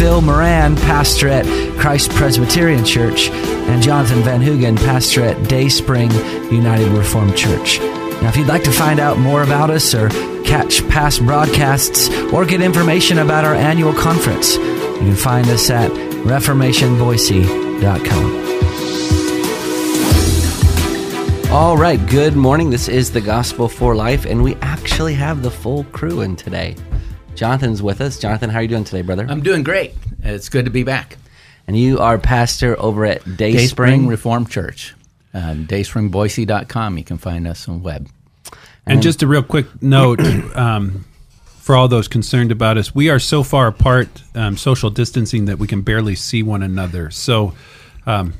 Phil Moran, pastor at Christ Presbyterian Church, and Jonathan Van Hugen, pastor at Dayspring United Reformed Church. Now, if you'd like to find out more about us or catch past broadcasts or get information about our annual conference, you can find us at reformationboise.com. All right, good morning. This is the Gospel for Life, and we actually have the full crew in today. Jonathan's with us. Jonathan, how are you doing today, brother? I'm doing great. It's good to be back. And you are pastor over at Dayspring, Dayspring Reformed Church. Um, dayspringboise.com. You can find us on web. And, and just a real quick note um, for all those concerned about us, we are so far apart, um, social distancing, that we can barely see one another. So um,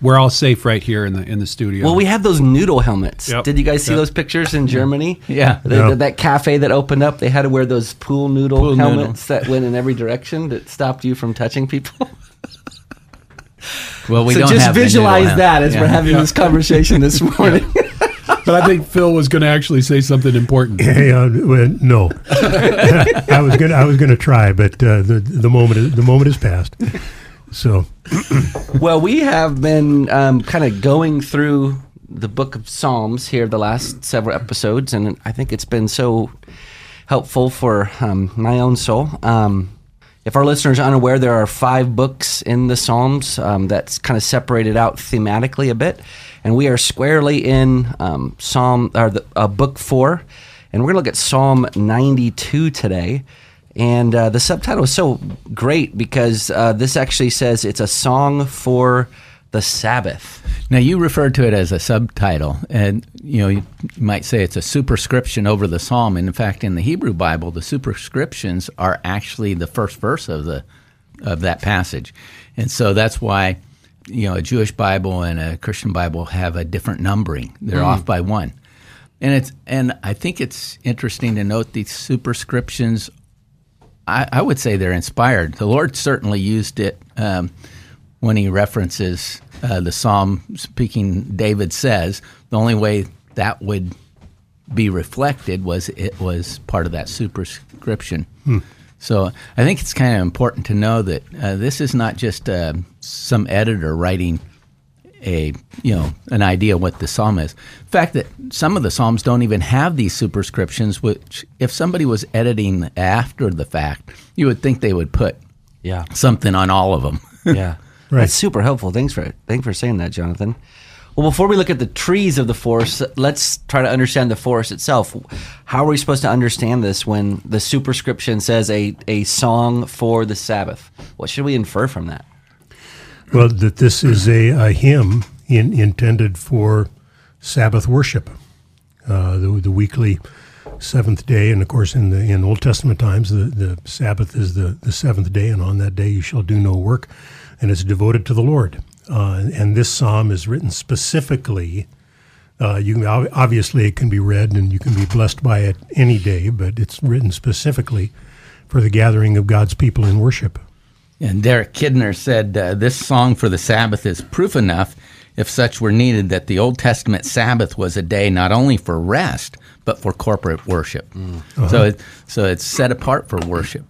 we're all safe right here in the in the studio. Well, we have those noodle helmets. Yep. Did you guys see Yep. those pictures in Germany? Yeah. The- Yeah. the- that cafe that opened up, they had to wear those pool noodle Pool noodle. helmets that went in every direction that stopped you from touching people. Well, we so don't just have the visualize noodle, huh? that as Yeah. we're having this conversation this morning. but I think Phil was going to actually say something important. Hey, uh, no, I was gonna I was gonna try, but uh, the the moment is, the moment has passed. So well, we have been um, kind of going through the book of Psalms here the last several episodes, and I think it's been so helpful for um, my own soul. Um, if our listeners are unaware, there are five books in the Psalms um, that's kind of separated out thematically a bit, and we are squarely in um, Psalm or the, uh, book four, and we're going to look at Psalm ninety-two today. And uh, the subtitle is so great because uh, this actually says it's a song for the Sabbath. Now, you referred to it as a subtitle, and you know you might say it's a superscription over the psalm. And in fact, in the Hebrew Bible, the superscriptions are actually the first verse of the of that passage, and so that's why you know a Jewish Bible and a Christian Bible have a different numbering. They're off by one, and it's and I think it's interesting to note these superscriptions I, I would say they're inspired. The Lord certainly used it um, when He references uh, the Psalm speaking. David says the only way that would be reflected was it was part of that superscription. So I think it's kind of important to know that uh, this is not just uh, some editor writing a you know an idea what the psalm is. In fact, that some of the psalms don't even have these superscriptions. Which, if somebody was editing after the fact, you would think they would put Yeah. something on all of them. Yeah. Right. That's super helpful. Thanks for thanks for saying that, Jonathan. Well, before we look at the trees of the forest, let's try to understand the forest itself. How are we supposed to understand this when the superscription says a, a song for the Sabbath? What should we infer from that? Well, that this is a, a hymn in, intended for Sabbath worship, uh, the the weekly seventh day, and of course in the in Old Testament times the, the Sabbath is the, the seventh day, and on that day you shall do no work, and it's devoted to the Lord. Uh, and this psalm is written specifically Uh, you obviously it can be read and you can be blessed by it any day, but it's written specifically for the gathering of God's people in worship. And Derek Kidner said uh, this song for the Sabbath is proof enough, if such were needed, that the Old Testament Sabbath was a day not only for rest but for corporate worship. So, it, so it's set apart for worship.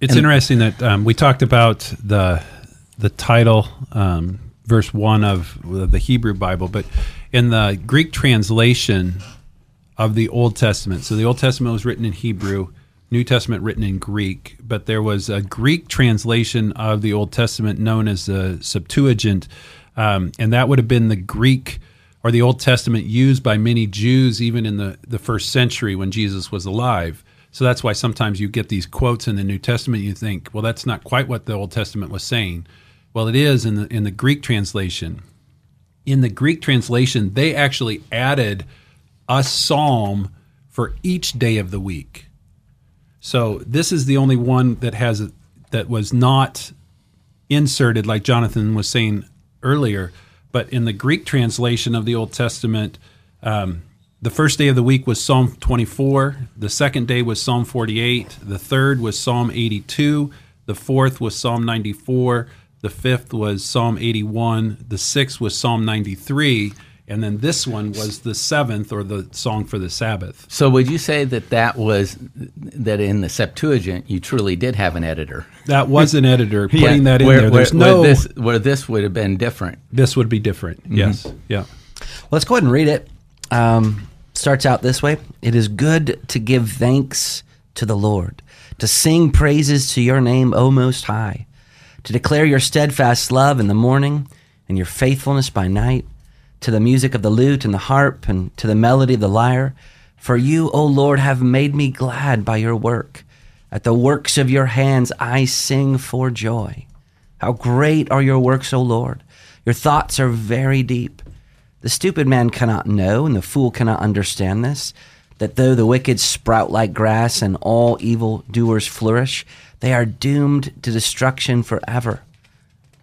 It's interesting that um, we talked about the the title, um, verse one of the Hebrew Bible, but in the Greek translation of the Old Testament, so the Old Testament was written in Hebrew, New Testament written in Greek, but there was a Greek translation of the Old Testament known as the Septuagint, um, and that would have been the Greek or the Old Testament used by many Jews even in the, the first century when Jesus was alive. So that's why sometimes you get these quotes in the New Testament. You think, well, that's not quite what the Old Testament was saying. Well, it is in the in the Greek translation. In the Greek translation, they actually added a psalm for each day of the week. So this is the only one that has a, that was not inserted, like Jonathan was saying earlier, But in the Greek translation of the Old Testament, um, the first day of the week was Psalm 24. The second day was Psalm 48. The third was Psalm 82. The fourth was Psalm 94. The fifth was Psalm 81. The sixth was Psalm 93 and then this one was the seventh or the song for the Sabbath. So would you say that that was that in the Septuagint you truly did have an editor? That was an editor putting yeah, that in where, there. There's where, no where this where this would have been different. This would be different. Mm-hmm. Yes. Yeah. Well, let's go ahead and read it. Um, starts out this way: It is good to give thanks to the Lord, to sing praises to your name, O Most High, to declare your steadfast love in the morning and your faithfulness by night to the music of the lute and the harp, and to the melody of the lyre. For you, O Lord, have made me glad by your work. At the works of your hands I sing for joy. How great are your works, O Lord! Your thoughts are very deep. The stupid man cannot know, and the fool cannot understand this, that though the wicked sprout like grass and all evil doers flourish, they are doomed to destruction forever.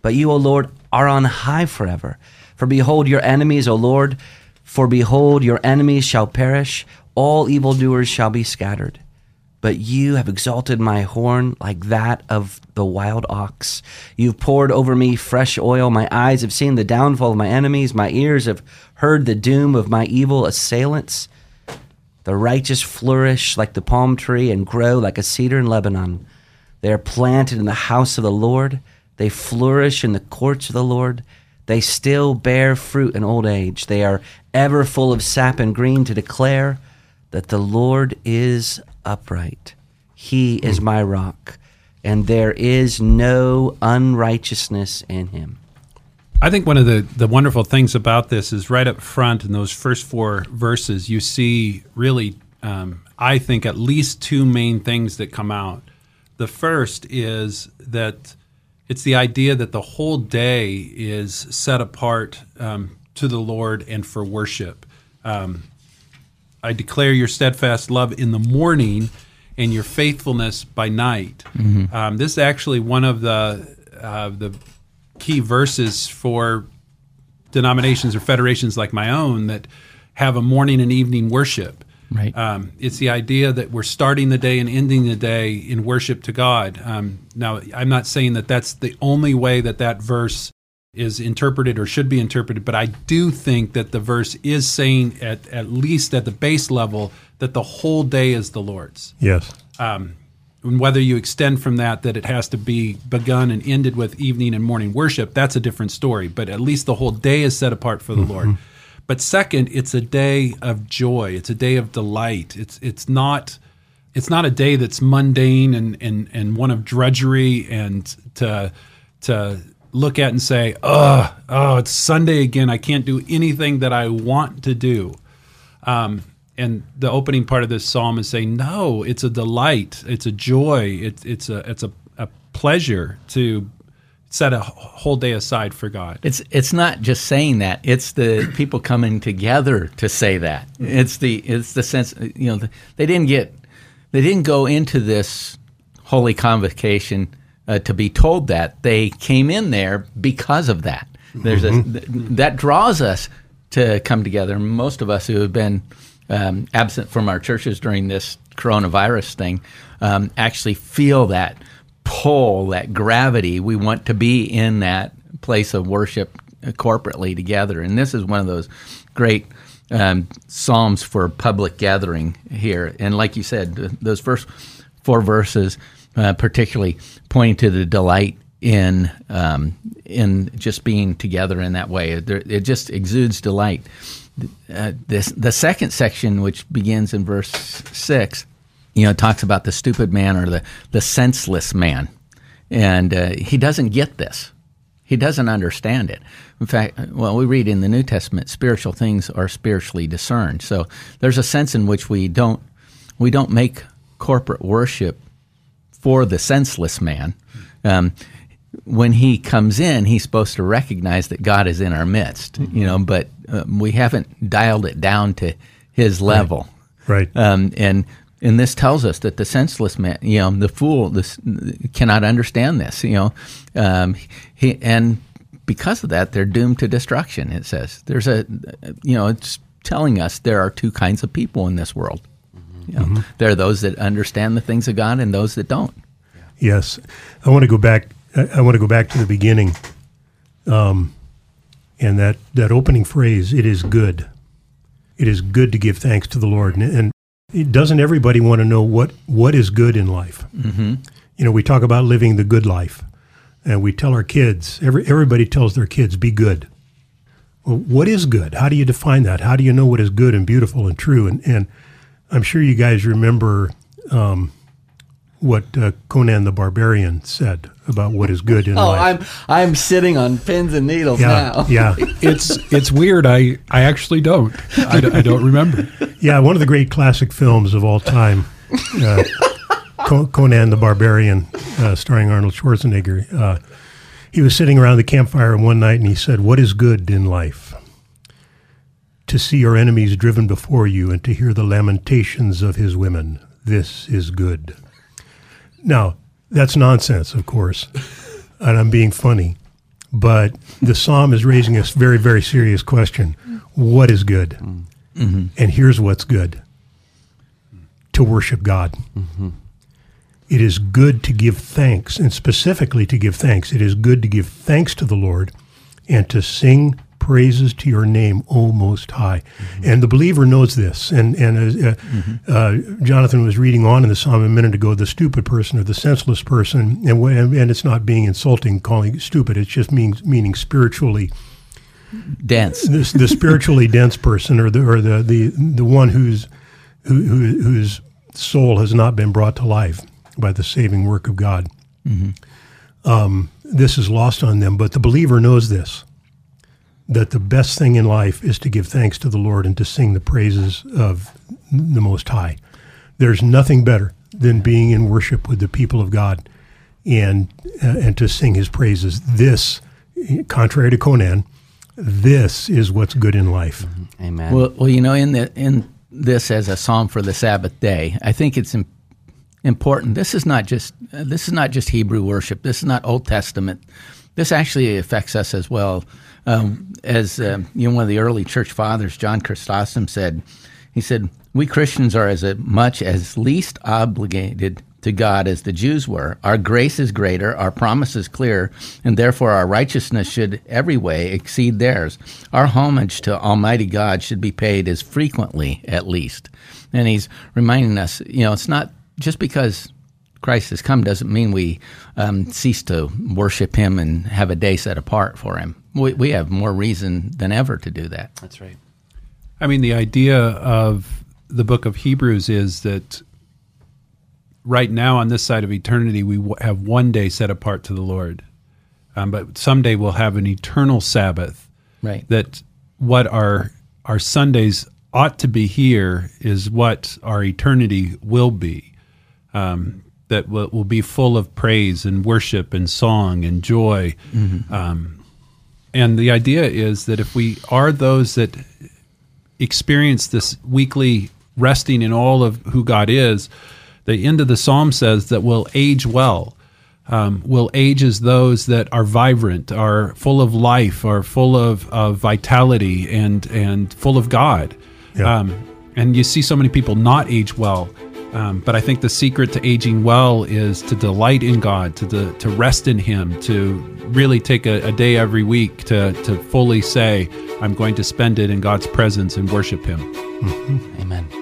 But you, O Lord, are on high forever for behold, your enemies, O Lord, for behold, your enemies shall perish, all evildoers shall be scattered. But you have exalted my horn like that of the wild ox. You've poured over me fresh oil. My eyes have seen the downfall of my enemies. My ears have heard the doom of my evil assailants. The righteous flourish like the palm tree and grow like a cedar in Lebanon. They are planted in the house of the Lord. They flourish in the courts of the Lord. They still bear fruit in old age. They are ever full of sap and green to declare that the Lord is upright. He is my rock, and there is no unrighteousness in him. I think one of the, the wonderful things about this is right up front in those first four verses, you see really, um, I think, at least two main things that come out. The first is that it's the idea that the whole day is set apart um, to the Lord and for worship. Um, I declare your steadfast love in the morning and your faithfulness by night. Mm-hmm. Um, this is actually one of the uh, the key verses for denominations or federations like my own that have a morning and evening worship. Right. Um, it's the idea that we're starting the day and ending the day in worship to God. Um, now, I'm not saying that that's the only way that that verse is interpreted or should be interpreted, but I do think that the verse is saying, at, at least at the base level, that the whole day is the Lord's. Yes. Um, and whether you extend from that that it has to be begun and ended with evening and morning worship, that's a different story. But at least the whole day is set apart for the mm-hmm. Lord. But second, it's a day of joy. It's a day of delight. It's it's not it's not a day that's mundane and and and one of drudgery and to to look at and say, oh, oh, it's Sunday again. I can't do anything that I want to do. Um, and the opening part of this psalm is saying, no, it's a delight. It's a joy. It's it's a it's a, a pleasure to set a whole day aside for God. It's it's not just saying that; it's the people coming together to say that. It's the it's the sense you know they didn't get they didn't go into this holy convocation uh, to be told that they came in there because of that. There's mm-hmm. a that draws us to come together. Most of us who have been um, absent from our churches during this coronavirus thing um, actually feel that pull, that gravity. We want to be in that place of worship corporately together. And this is one of those great um, psalms for public gathering here. And like you said, those first four verses, uh, particularly pointing to the delight in um, in just being together in that way. It just exudes delight. Uh, this the second section, which begins in verse six, you know, talks about the stupid man or the, the senseless man. And uh, he doesn't get this. He doesn't understand it. In fact, well, we read in the New Testament, spiritual things are spiritually discerned. So there's a sense in which we don't we don't make corporate worship for the senseless man. Um, when he comes in, he's supposed to recognize that God is in our midst, mm-hmm. you know. But um, we haven't dialed it down to his level, right? right. Um, and and this tells us that the senseless man, you know, the fool, this cannot understand this, you know, um, he, and because of that, they're doomed to destruction. It says there's a, you know, it's telling us there are two kinds of people in this world. You know, mm-hmm. There are those that understand the things of God and those that don't. Yes, I want to go back. I want to go back to the beginning, um, and that that opening phrase. It is good. It is good to give thanks to the Lord, and, and doesn't everybody want to know what what is good in life? Mm-hmm. You know, we talk about living the good life, and we tell our kids. Every everybody tells their kids, "Be good." Well, what is good? How do you define that? How do you know what is good and beautiful and true? And and I'm sure you guys remember um, what uh, Conan the Barbarian said about what is good in oh, life. I'm I'm sitting on pins and needles yeah, now. Yeah, it's it's weird. I I actually don't. I, I don't remember. Yeah, one of the great classic films of all time, uh, Conan the Barbarian, uh, starring Arnold Schwarzenegger. Uh, he was sitting around the campfire one night and he said, "What is good in life?" to see your enemies driven before you and to hear the lamentations of his women. This is good. Now, that's nonsense, of course, and I'm being funny, but the psalm is raising a very, very serious question What is good? Mm-hmm. And here's what's good to worship God. Mm-hmm. It is good to give thanks, and specifically to give thanks. It is good to give thanks to the Lord and to sing praises to your name, O Most High. Mm-hmm. And the believer knows this. And, and uh, mm-hmm. uh, Jonathan was reading on in the psalm a minute ago, the stupid person or the senseless person, and, and it's not being insulting calling it stupid, it's just means, meaning spiritually dense. The, the spiritually dense person or the, or the, the, the one whose, who, who, whose soul has not been brought to life by the saving work of God. Mm-hmm. Um, this is lost on them, but the believer knows this that the best thing in life is to give thanks to the Lord and to sing the praises of the Most High. There's nothing better than being in worship with the people of God and uh, and to sing His praises. This, contrary to Conan, this is what's good in life. Mm-hmm. Amen. Well, well, you know, in the in this as a psalm for the Sabbath day, I think it's important. This is not just uh, this is not just Hebrew worship. This is not Old Testament. This actually affects us as well. Um, as uh, you know, one of the early church fathers, John Chrysostom, said, he said, "We Christians are as much as least obligated to God as the Jews were. Our grace is greater, our promise is clear, and therefore our righteousness should every way exceed theirs. Our homage to Almighty God should be paid as frequently, at least." And he's reminding us, you know, it's not just because Christ has come doesn't mean we um, cease to worship Him and have a day set apart for Him. We, we have more reason than ever to do that. That's right. I mean, the idea of the book of Hebrews is that right now on this side of eternity, we have one day set apart to the Lord. Um, but someday we'll have an eternal Sabbath. Right. That what our our Sundays ought to be here is what our eternity will be. Um, that will, will, be full of praise and worship and song and joy. Mm-hmm. Um, and the idea is that if we are those that experience this weekly resting in all of who God is, the end of the psalm says that we'll age well. Um, will age as those that are vibrant, are full of life, are full of, of vitality, and and full of God. Yeah. Um, and you see so many people not age well um, but I think the secret to aging well is to delight in God, to the, to rest in Him, to really take a, a, day every week to to fully say, "I'm going to spend it in God's presence and worship Him." Mm-hmm.